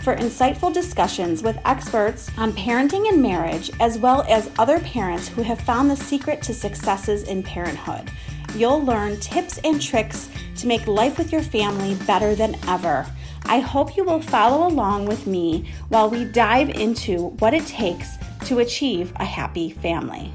for insightful discussions with experts on parenting and marriage, as well as other parents who have found the secret to successes in parenthood. You'll learn tips and tricks to make life with your family better than ever. I hope you will follow along with me while we dive into what it takes to achieve a happy family.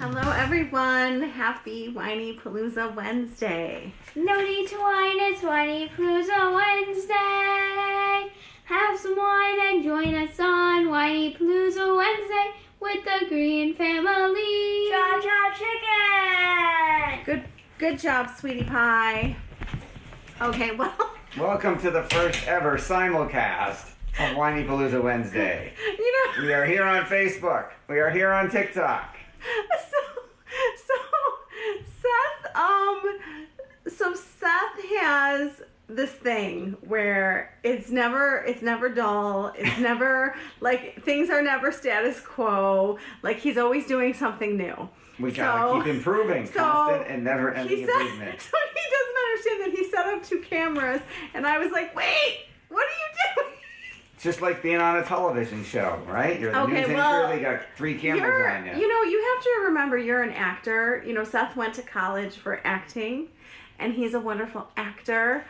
Hello, everyone. Happy Whinypaluza Wednesday. No need to whine, it's Whinypaluza Wednesday. Have some wine and join us on Whinypaluza Wednesday with the Greene family. Cha cha chicken. Good, good job, sweetie pie. Okay, well, Welcome to the first ever simulcast of Whinypaluza Wednesday. you know, We are here on Facebook. We are here on TikTok. so, so Seth, um, so Seth has this thing where it's never, it's never dull. It's never like things are never status quo. Like he's always doing something new. We gotta So- keep improving, so constant and never ending improvement. so he doesn't understand that he set up two cameras, and I was like, wait, what are you doing? It's just like being on a television show, right? You're the Okay, news anchor, well, they got three cameras on you. you know, you have to remember you're an actor. You know, Seth went to college for acting, and he's a wonderful actor.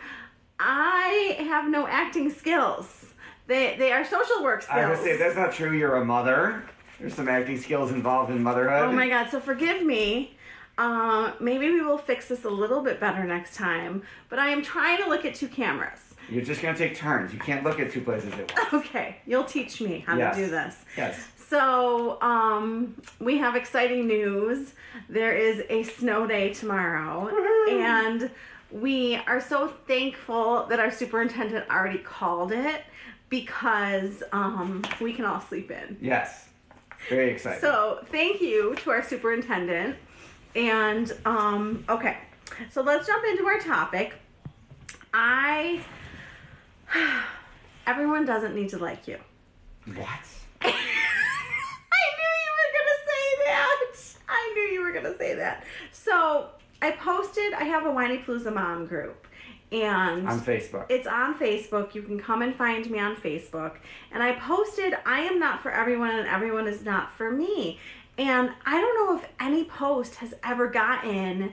I have no acting skills. They they are social work skills. I would say that's not true. You're a mother. There's some acting skills involved in motherhood. Oh my god, so forgive me. Uh, maybe we will fix this a little bit better next time. But I am trying to look at two cameras. You're just gonna take turns. You can't look at two places at once. Okay, you'll teach me how Yes. to do this. Yes. So, um, we have exciting news. There is a snow day tomorrow, and we are so thankful that our superintendent already called it because um, we can all sleep in. Yes. Very exciting. So, thank you to our superintendent. And, um, okay, so let's jump into our topic. I, everyone doesn't need to like you. what? I knew you were gonna say that. I knew you were gonna say that. So I posted. I have a Whinypaluza Mom group, and On Facebook. it's on Facebook. You can come and find me on Facebook. And I posted, I am not for everyone, and everyone is not for me. And I don't know if any post has ever gotten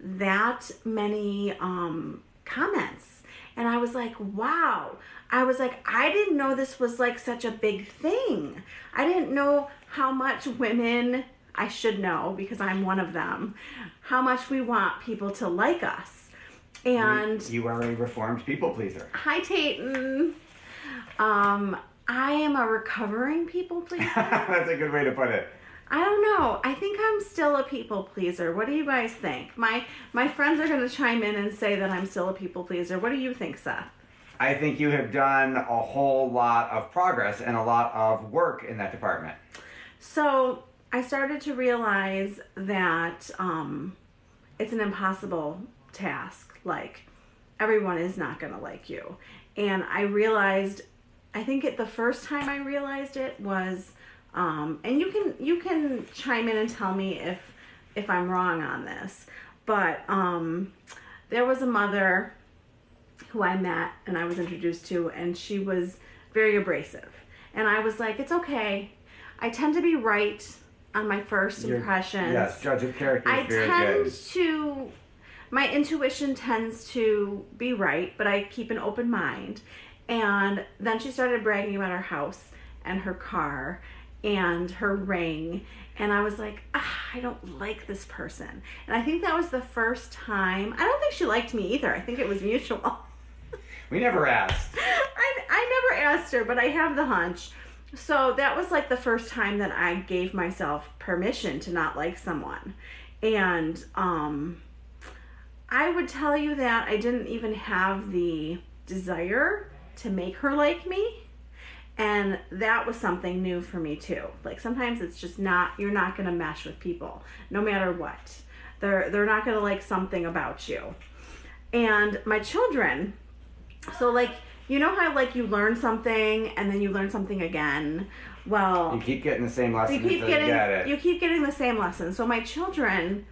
that many um, comments. And I was like, wow. I was like, I didn't know this was like such a big thing. I didn't know how much women, I should know because I'm one of them, how much we want people to like us. And you are a reformed people pleaser. Hi, Tayton. Um, I am a recovering people pleaser. That's a good way to put it. I don't know. I think I'm still a people pleaser. What do you guys think? My my friends are going to chime in and say that I'm still a people pleaser. What do you think, Seth? I think you have done a whole lot of progress and a lot of work in that department. So I started to realize that um, it's an impossible task. Like everyone is not going to like you, and I realized. I think it the first time I realized it was, um, and you can you can chime in and tell me if if I'm wrong on this, but um, there was a mother who I met and I was introduced to, and she was very abrasive. And I was like, it's okay. I tend to be right on my 1st You're- impressions. Yes, judge of character I tend good. to, my intuition tends to be right, but I keep an open mind. And then she started bragging about her house and her car and her ring. And I was like, ah, I don't like this person. And I think that was the first time. I don't think she liked me either. I think it was mutual. We never asked. I, I never asked her, but I have the hunch. So that was like the first time that I gave myself permission to not like someone. And um, I would tell you that I didn't even have the desire to make her like me. And that was something new for me too. Like sometimes it's just not you're not going to mesh with people no matter what. They're they're not going to like something about you. And my children so like you know how like you learn something and then you learn something again. Well, You keep getting the same lesson you keep getting you get you keep getting the same lesson. So my children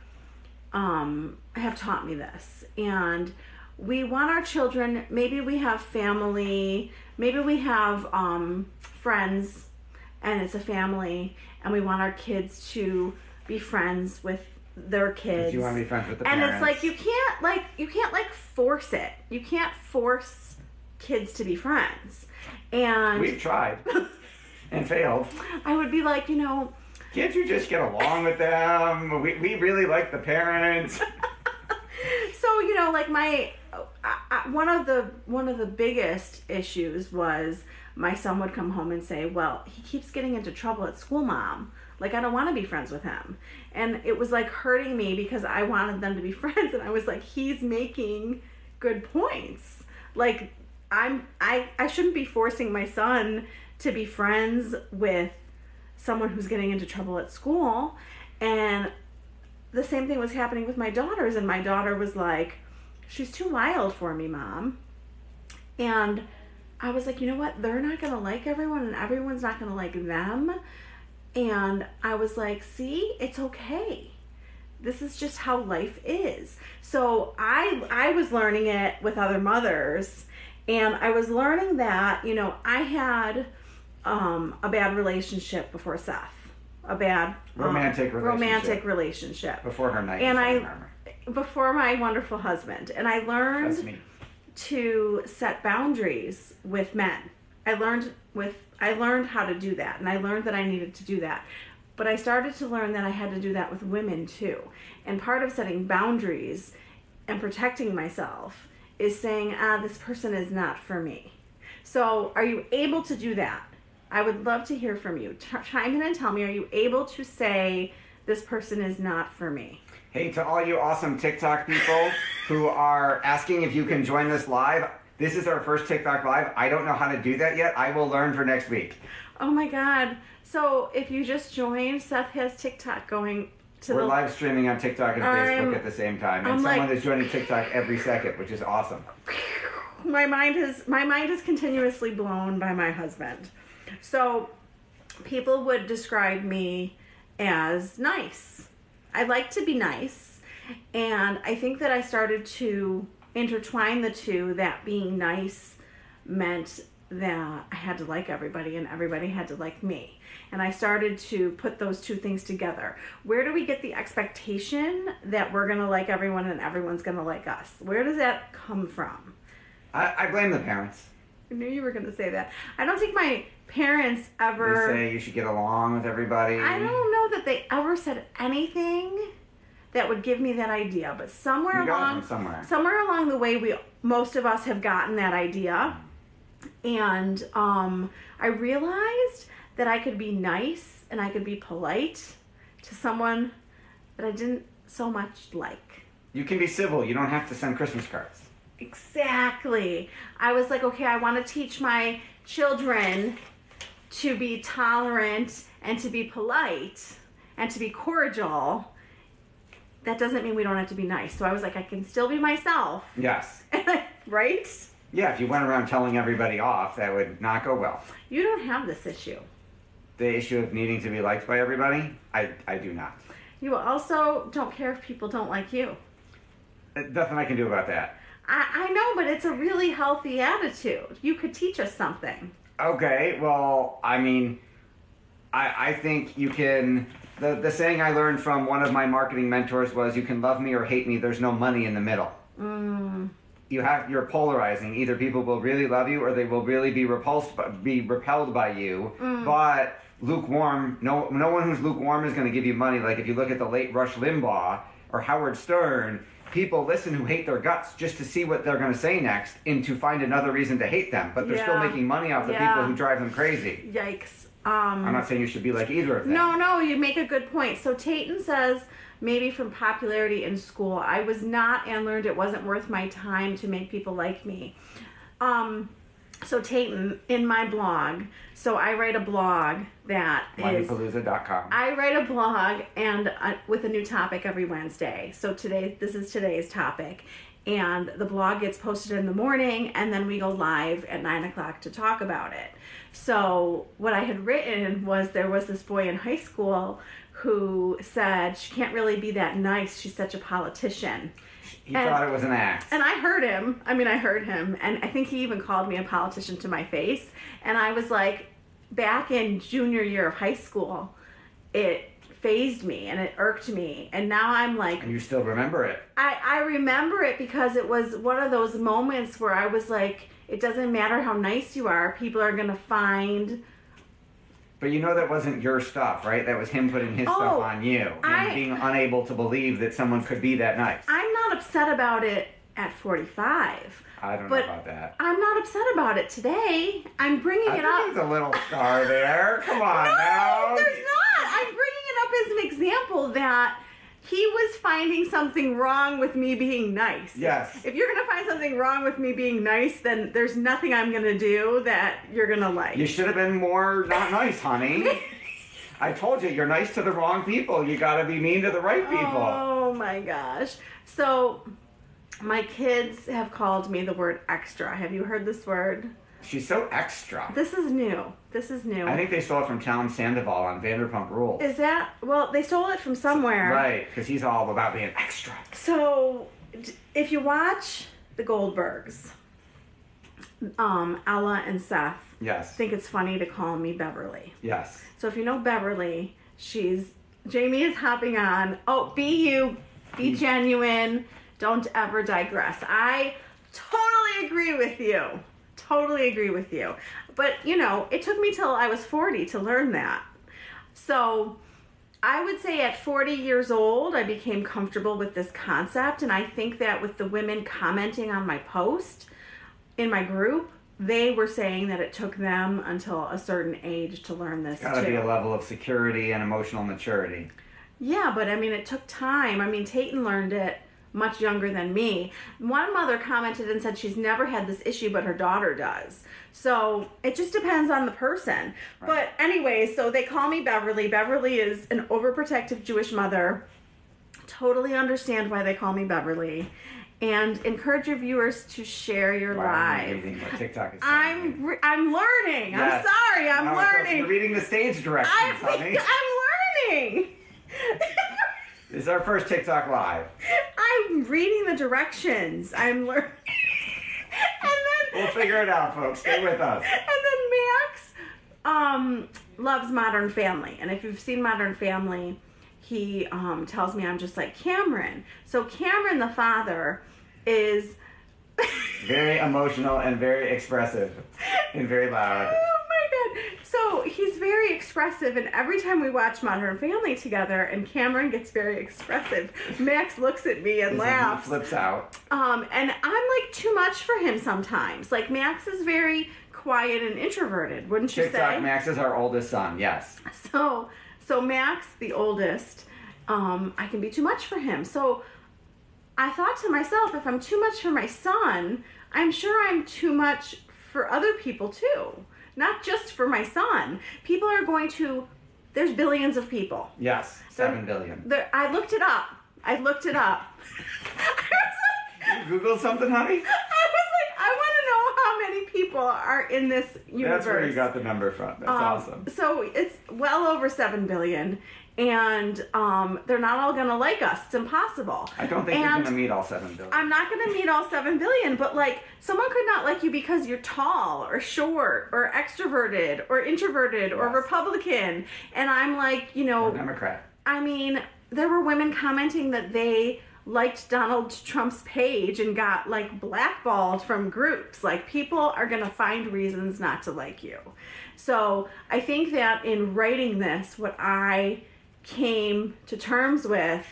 um have taught me this and we want our children maybe we have family, maybe we have um friends and it's a family and we want our kids to be friends with their kids. You want to be friends with the and parents. it's like you can't like you can't like force it. You can't force kids to be friends. And We've tried and failed. I would be like, you know, Can't you just get along with them? We, we really like the parents. so you know, like my I, I, one of the one of the biggest issues was my son would come home and say, "Well, he keeps getting into trouble at school, mom. Like I don't want to be friends with him." And it was like hurting me because I wanted them to be friends and I was like, "He's making good points." Like I'm I I shouldn't be forcing my son to be friends with someone who's getting into trouble at school. And the same thing was happening with my daughters. And my daughter was like she's too wild for me mom. And i was like you know what? They're not going to like everyone and everyone's not going to like them. And i was like see? It's okay. This is just how life is. So i i was learning it with other mothers and i was learning that you know i had um, a bad relationship before seth a bad um, Romantic romantic relationship. relationship Before her night. and I Armor. before my wonderful husband and I learned to set boundaries with men. I learned with I learned how to do that and I learned that I needed to do that. But I started to learn that I had to do that with women too. And part of setting boundaries and protecting myself is saying, "Ah, this person is not for me." So, are you able to do that? I would love to hear from you. Ch- chime in and tell me, are you able to say this person is not for me? Hey, to all you awesome TikTok people who are asking if you can join this live, this is our first TikTok live. I don't know how to do that yet. I will learn for next week. Oh my god. So if you just joined, Seth has TikTok going to We're the live streaming on TikTok and I'm- Facebook at the same time, and I'm someone like- is joining TikTok every second, which is awesome. my mind is my mind is continuously blown by my husband. So people would describe me as nice. I like to be nice. And I think that I started to intertwine the two that being nice meant that I had to like everybody and everybody had to like me. And I started to put those two things together. Where do we get the expectation that we're going to like everyone and everyone's going to like us? Where does that come from? I, I blame the parents. I knew you were going to say that. I don't think my parents They ever. say you should get along with everybody. I don't know that they ever said anything that would give me that idea, but somewhere along somewhere. somewhere along the way, we most of us have gotten that idea, and um, I realized that I could be nice and I could be polite to someone that I didn't so much like. You can be civil. You don't have to send Christmas cards. Exactly. I was like, okay, I want to teach my children to be tolerant and to be polite and to be cordial. That doesn't mean we don't have to be nice. So I was like, I can still be myself. Yes. right? Yeah, if you went around telling everybody off, that would not go well. You don't have this issue. The issue of needing to be liked by everybody, I, I do not. You also don't care if people don't like you. Uh, Nothing I can do about that. I, I know, but it's a really healthy attitude. You could teach us something. Okay, well, I mean, I, I think you can. The, the saying I learned from one of my marketing mentors was you can love me or hate me, there's no money in the middle. Mm, You have you're polarizing. Either people will really love you or they will really be repulsed by, be repelled by you. Mm. But lukewarm. No, no one who's lukewarm is going to give you money. Like if you look at the late Rush Limbaugh or Howard Stern, people listen who hate their guts just to see what they're going to say next and to find another reason to hate them. But they're still making money off the Yeah. people who drive them crazy. Yikes. Um, I'm not saying you should be like either of them. No, no, you make a good point. So Tayton says maybe from popularity in school, I was not and learned it wasn't worth my time to make people like me. Um, so Tayton, in my blog, so I write a blog that is. I write a blog and uh, with a new topic every Wednesday. So today, this is today's topic, and the blog gets posted in the morning, and then we go live at nine o'clock to talk about it. So what I had written was there was this boy in high school who said she can't really be that nice. She's such a politician. He and- thought it was an act. And I heard him. I mean, I heard him. And I think he even called me a politician to my face. And I was like, back in junior year of high school, it phased me and it irked me. And now I'm like, and you still remember it. I, I remember it because it was one of those moments where I was like, it doesn't matter how nice you are, people are going to find. But you know that wasn't your stuff, right? That was him putting his Oh, stuff on you. Him I- being unable to believe that someone could be that nice. I'm not upset about it at 45. I don't But know about that. I'm not upset about it today. I'm bringing I it up. there's a little scar there. Come on No, now. there's not. I'm bringing it up as an example that he was finding something wrong with me being nice. Yes. If you're gonna find something wrong with me being nice, then there's nothing I'm gonna do that you're gonna like. You should have been more not nice, honey. I told you, you're nice to the wrong people. You gotta be mean to the right people. Oh my gosh. So my kids have called me the word extra. Have you heard this word? She's so extra. This is new. This is new. I think they stole it from Tom Sandoval on Vanderpump Rules. is that well? They stole it from somewhere. Right, because he's all about being extra. So, if you watch the Goldbergs, um, Ella and Seth Yes. think it's funny to call me Beverly. Yes. So if you know Beverly, she's Jamie is hopping on. Oh, be you, be Be- genuine. Don't ever digress. I totally agree with you. Totally agree with you. But you know, it took me till I was 40 to learn that. So I would say at 40 years old, I became comfortable with this concept. And I think that with the women commenting on my post in my group, they were saying that it took them until a certain age to learn this Gotta too. be a level of security and emotional maturity. Yeah, but I mean, it took time. I mean, Tayton learned it much younger than me. One mother commented and said she's never had this issue, but her daughter does. So it just depends on the person. But anyway, so they call me Beverly. Beverly is an overprotective Jewish mother. Totally understand why they call me Beverly. And encourage your viewers to share your Why are live. TikTok is? I'm re- I'm learning. Yes. I'm sorry. I'm No, learning. You're reading the stage directions, I'm, honey. I'm learning. This is our first TikTok live. I'm reading the directions. I'm learning. and then We'll figure it out, folks. Stay with us. and then Max um loves Modern Family. And if you've seen Modern Family, he um tells me I'm just like Cameron. So Cameron the father is Very emotional and very expressive and very loud. So he's very expressive and every time we watch Modern Family together and Cameron gets very expressive, Max looks at me and laughs. flips out. Um, and I'm like too much for him sometimes. Like Max is very quiet and introverted, wouldn't you TikTok say? Max is our oldest son. Yes. So, so Max, the oldest, um, I can be too much for him. So, I thought to myself, if I'm too much for my son, I'm sure I'm too much for other people too. Not just for my son. People are going to. There's billions of people. Yes. Seven billion. There, I looked it up. I looked it up. Like, Google something, honey. I was like, I want to know how many people are in this universe. That's where you got the number from. That's Um, awesome. So it's well over seven billion, and um, they're not all gonna like us. It's impossible. I don't think you're and gonna meet all seven billion. I'm not gonna meet all seven billion, but like someone could not like you because you're tall or short or extroverted or introverted or Republican, and I'm like, you know, Or Democrat. I mean, there were women commenting that they liked Donald Trump's page and got like blackballed from groups. Like people are going to find reasons not to like you. So I think that in writing this, what I came to terms with,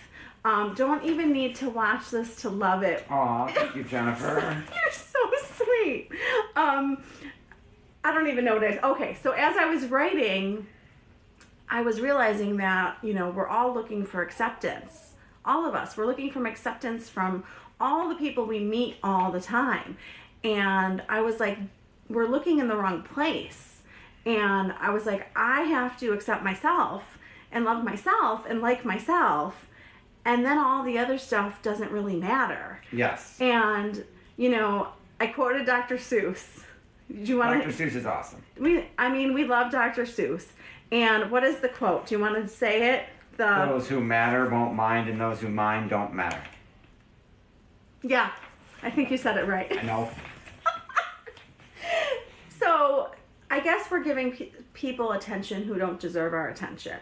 um, don't even need to watch this to love it. Aw, thank you, Jennifer. You're so sweet. Um, I don't even know what it is. Okay, so as I was writing, I was realizing that, you know, we're all looking for acceptance. All of us. We're looking for acceptance from all the people we meet all the time. And I was like, we're looking in the wrong place. And I was like, I have to accept myself and love myself and like myself. And then all the other stuff doesn't really matter. Yes. And, you know, I quoted Dr. Seuss. Do you want Dr. to? Seuss is awesome. We, I mean, we love Dr. Seuss. And what is the quote? Do you want to say it? The Those who matter won't mind, and those who mind don't matter. yeah, I think you said it right. I know. So I guess we're giving pe- people attention who don't deserve our attention.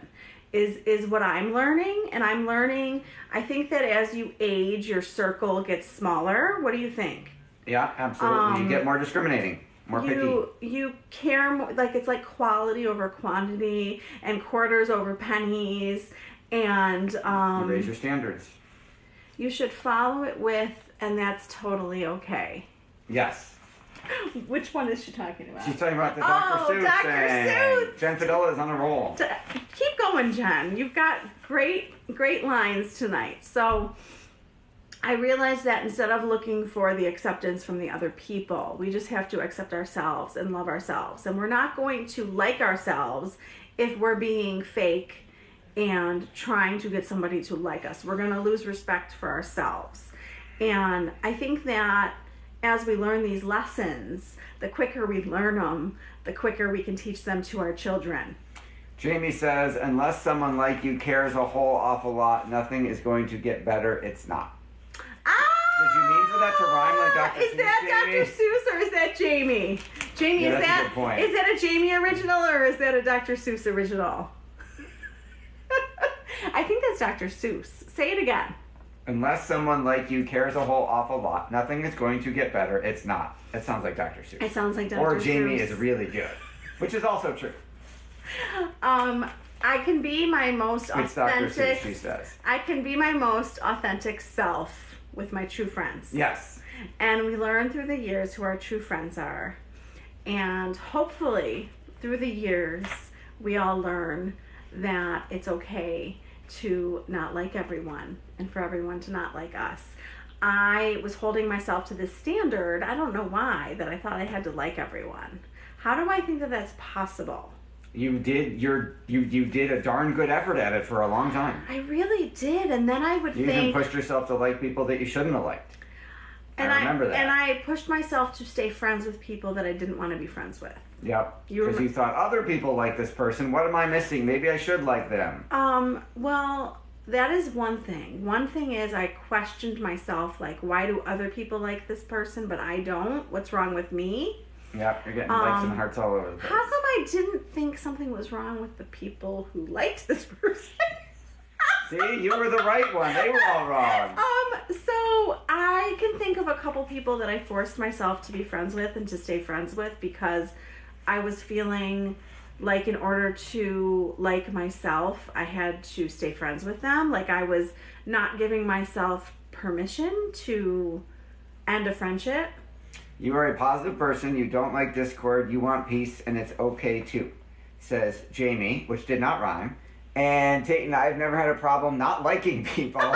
Is is what I'm learning, and I'm learning. I think that as you age, your circle gets smaller. What do you think? Yeah, absolutely. Um, you get more discriminating, more you you care more like it's like quality over quantity and quarters over pennies and um You raise your standards. you should follow it with and that's totally okay Yes. which one is she talking about She's talking about the Oh, Dr. Seuss Dr. thing. Seuss. Jen Fidella is on a roll. T- keep going jen you've got great great lines tonight so I realized that instead of looking for the acceptance from the other people, we just have to accept ourselves and love ourselves. And we're not going to like ourselves if we're being fake and trying to get somebody to like us. We're going to lose respect for ourselves. And I think that as we learn these lessons, the quicker we learn them, the quicker we can teach them to our children. Jamie says, unless someone like you cares a whole awful lot, nothing is going to get better. It's not. Ah! Did you mean for that to rhyme like Dr. Is Seuss, that Jamie? Dr. Seuss or is that Jamie? Jamie, Yeah, is that is that a Jamie original or is that a Dr. Seuss original? I think that's Dr. Seuss. Say it again. Unless someone like you cares a whole awful lot, nothing is going to get better. It's not. It sounds like Dr. Seuss. It sounds like Dr. Or Jamie Seuss. is really good, which is also true. Um, I can be my most It's Dr. Seuss, she says. I can be my most authentic self with my true friends. Yes. And we learn through the years who our true friends are. And hopefully, through the years, we all learn that it's okay to not like everyone and for everyone to not like us. I was holding myself to this standard, I don't know why, that I thought I had to like everyone. How do I think that that's possible? You did your you you did a darn good effort at it for a long time. I really did, and then I would You think even pushed yourself to like people that you shouldn't have liked. and I remember that. and I pushed myself to stay friends with people that I didn't want to be friends with. Yep. Because you thought other people like this person. What am I missing? Maybe I should like them. Um, well, that is one thing. One thing is I questioned myself like why do other people like this person but I don't? What's wrong with me? Yep. You're getting likes and Um, hearts all over the place. How come I didn't think something was wrong with the people who liked this person? See, you were the right one. They were all wrong. Um, so I can think of a couple people that I forced myself to be friends with and to stay friends with because I was feeling like in order to like myself, I had to stay friends with them. Like I was not giving myself permission to end a friendship. You are a positive person. You don't like discord. You want peace, and it's okay too. Says Jamie, which did not rhyme. And Tate and I've never had a problem not liking people.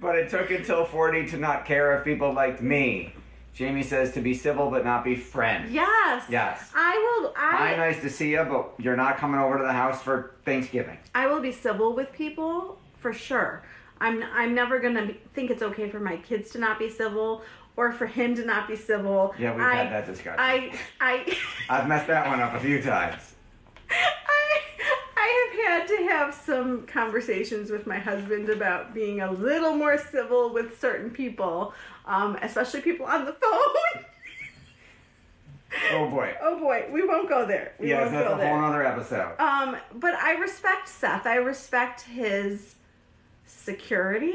but it took until 40 to not care if people liked me. Jamie says to be civil but not be friends. Yes. Yes. I will Hi, I nice to see you, but you're not coming over to the house for Thanksgiving. I will be civil with people for sure. I'm I'm never gonna be, think it's okay for my kids to not be civil or for him to not be civil. Yeah, we've I, had that discussion. I I I've messed that one up a few times. I have had to have some conversations with my husband about being a little more civil with certain people, um, especially people on the phone. Oh boy. oh boy, we won't go there. We Yes, won't that's go a there. whole other episode. Um, but I respect Seth. I respect his security.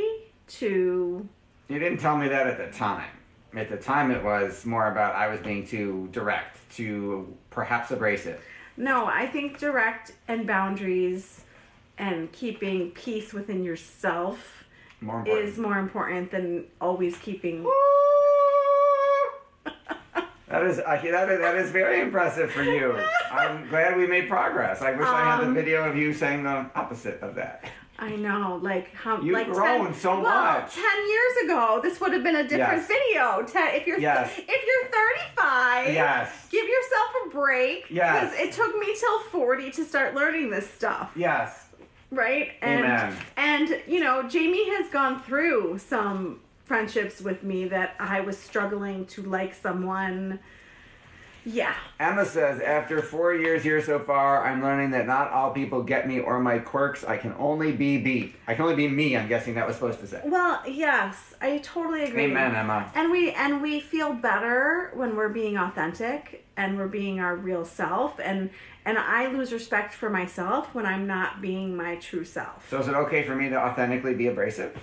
to You didn't tell me that at the time. At the time, it was more about I was being too direct, too perhaps abrasive. No, I think direct and boundaries and keeping peace within yourself More is more important than always keeping. That is, I, that is that is very impressive for you. I'm glad we made progress. I wish I had a Um, video of you saying the opposite of that. I know, like how You've like grown so well, much. Ten years ago, this would have been a different Yes. video. Ten, if you're Yes. if you're 35, Yes. give yourself a break. Yes. because it took me till 40 to start learning this stuff. Yes. right? And Amen. and you know, Jamie has gone through some friendships with me that I was struggling to like someone. Yeah. Emma says, after four years here so far, I'm learning that not all people get me or my quirks. I can only be be. I can only be me. I'm guessing that was supposed to say. Well, yes, I totally agree. Amen, Emma. And we and we feel better when we're being authentic and we're being our real self and and I lose respect for myself when I'm not being my true self. So is it okay for me to authentically be abrasive?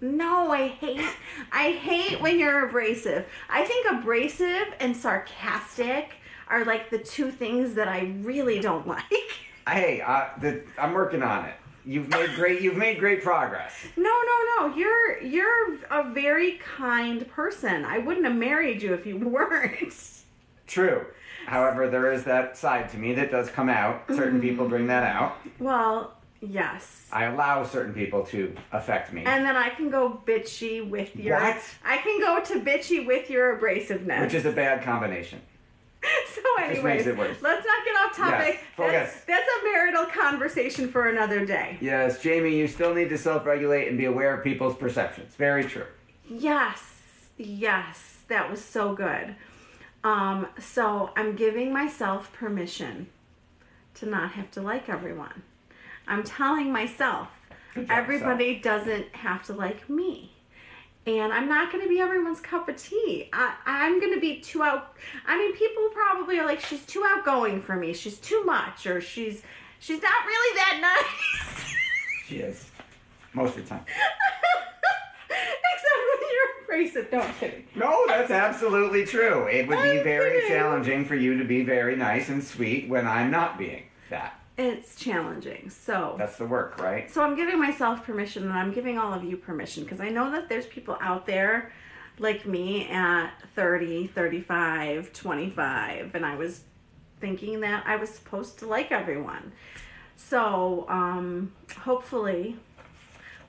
No, I hate I hate when you're abrasive. I think abrasive and sarcastic are like the two things that I really don't like. Hey, uh, the, I'm working on it. You've made great. You've made great progress. No, no, no. You're you're a very kind person. I wouldn't have married you if you weren't. True. However, there is that side to me that does come out. Certain people bring that out. Well, yes. I allow certain people to affect me, And then I can go bitchy with your What? I can go to bitchy with your abrasiveness. which is a bad combination. so makes anyways, it worse. let's not get off topic. Yes, focus. That's, that's a marital conversation for another day. Yes, Jamie, you still need to self-regulate and be aware of people's perceptions. Very true. Yes, yes, that was so good. Um, so I'm giving myself permission to not have to like everyone. I'm telling myself everybody doesn't have to like me. And I'm not going to be everyone's cup of tea. I, I'm going to be too out. I mean, people probably are like, she's too outgoing for me. She's too much, or she's she's not really that nice. She is. Most of the time. Except when you're abrasive. No, I'm kidding. No, that's absolutely true. It would be I'm very kidding. challenging for you to be very nice and sweet when I'm not being that. It's challenging. So That's the work, right? So I'm giving myself permission and I'm giving all of you permission because I know that there's people out there like me at 30, 35, 25 and I was thinking that I was supposed to like everyone. So, um hopefully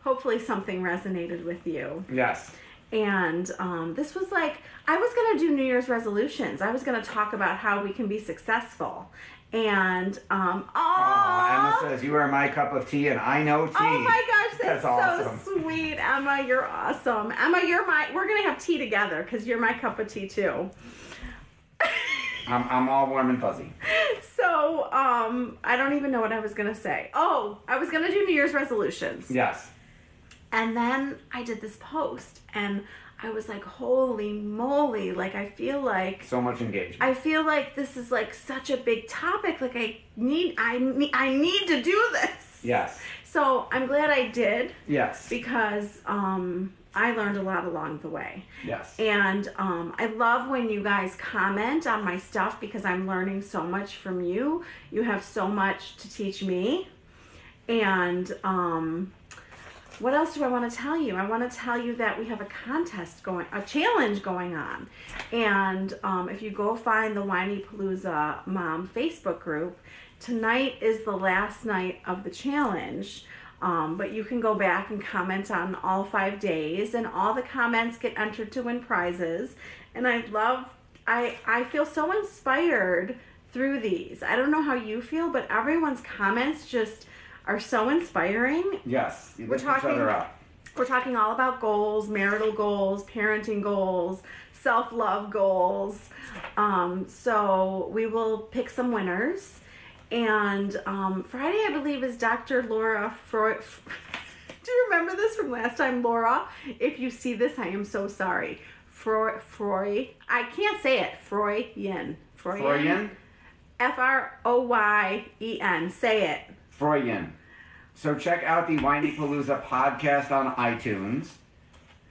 hopefully something resonated with you. Yes. And um, this was like, I was going to do New Year's resolutions. I was going to talk about how we can be successful. And, um, Aw, Emma oh, says you are my cup of tea, and I know tea. oh my gosh, that's, That's awesome. so sweet. Emma, you're awesome. Emma, you're my, we're to have tea together because you're my cup of tea too. I'm, I'm all warm and fuzzy. So, um, I don't even know what I was to say. Oh, I was to do New Year's resolutions. Yes. And then I did this post and I was like, holy moly. Like, I feel like So much engagement. I feel like this is like such a big topic. Like I need, I need, I need to do this. yes. So I'm glad I did Yes. because um, I learned a lot along the way. Yes. And um, I love when you guys comment on my stuff because I'm learning so much from you. You have so much to teach me. And um, what else do I want to tell you? I want to tell you that we have a contest going, a challenge going on. And um, if you go find the Whinypaluza Mom Facebook group, tonight is the last night of the challenge. Um, but you can go back and comment on all five days, and all the comments get entered to win prizes. And I love, I I feel so inspired through these. I don't know how you feel, but everyone's comments just are so inspiring. Yes. You We're talking-. We're talking all about goals, marital goals, parenting goals, self love goals. Um, so we will pick some winners. And um, Friday, I believe, is Dr. Laura Freud. Do you remember this from last time, Laura? If you see this, I am so sorry. Freud, Freud. I can't say it. Freudian. Freudian? F R O Y E N. Say it. Freudian. So check out the Whinypaluza podcast on iTunes,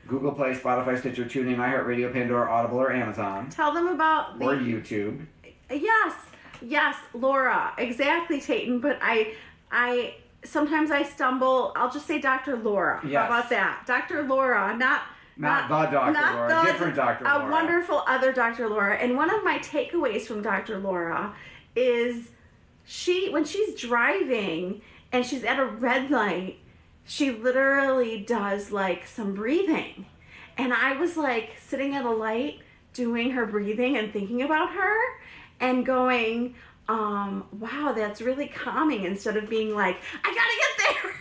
Google Play, Spotify, Stitcher, TuneIn, iHeartRadio, Pandora, Audible, or Amazon, Tell them about the or YouTube. Yes, yes, Laura, exactly, Tayton. But I, I sometimes I stumble. I'll just say Dr. Laura. Yes. How about that, Dr. Laura? Not Not the Dr. Not Laura, different Dr. A Laura. wonderful other Dr. Laura. And one of my takeaways from Dr. Laura is she when she's driving and she's at a red light, she literally does like some breathing. And I was like sitting at a light doing her breathing and thinking about her and going, um, wow, that's really calming instead of being like, I gotta get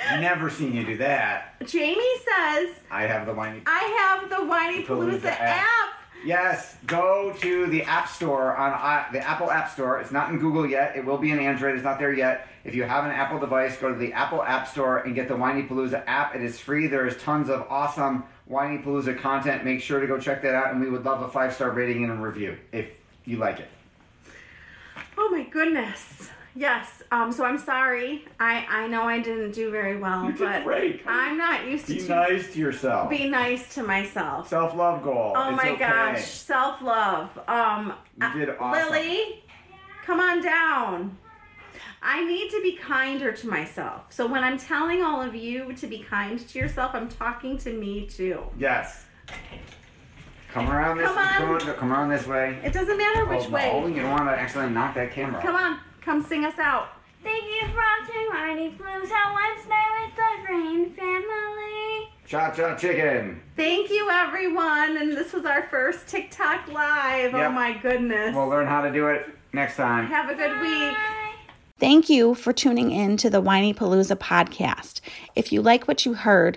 there. Never seen you do that. Jamie says, I have the Whiny. I have the Whinypaluza app. app. Yes, go to the App Store on uh, the Apple App Store. It's not in Google yet. It will be in Android. It's not there yet. If you have an Apple device, go to the Apple App Store and get the Whinypaluza app. It is free. There is tons of awesome Whinypaluza content. Make sure to go check that out, and we would love a five star rating and a review if you like it. Oh my goodness. Yes. Um, so I'm sorry. I, I know I didn't do very well, You did but great. I'm not used to Be nice to yourself. be nice to myself. Self love goal. Oh It's my okay. gosh, self love. Um, You did uh, awesome. Lily, come on down. I need to be kinder to myself. So when I'm telling all of you to be kind to yourself, I'm talking to me too. Yes. Come around this. Come on. Come, on, come around this way. It doesn't matter which Oh, way. Holding, you don't want to accidentally knock that camera. Come on, come sing us out. Thank you for watching Whinypaluza Wednesday with the Greene family. Cha cha chicken. Thank you, everyone. And this was our first TikTok live. Oh my goodness. We'll learn how to do it next time. Have a good week. Bye. Thank you for tuning in to the Whinypaluza podcast. If you like what you heard,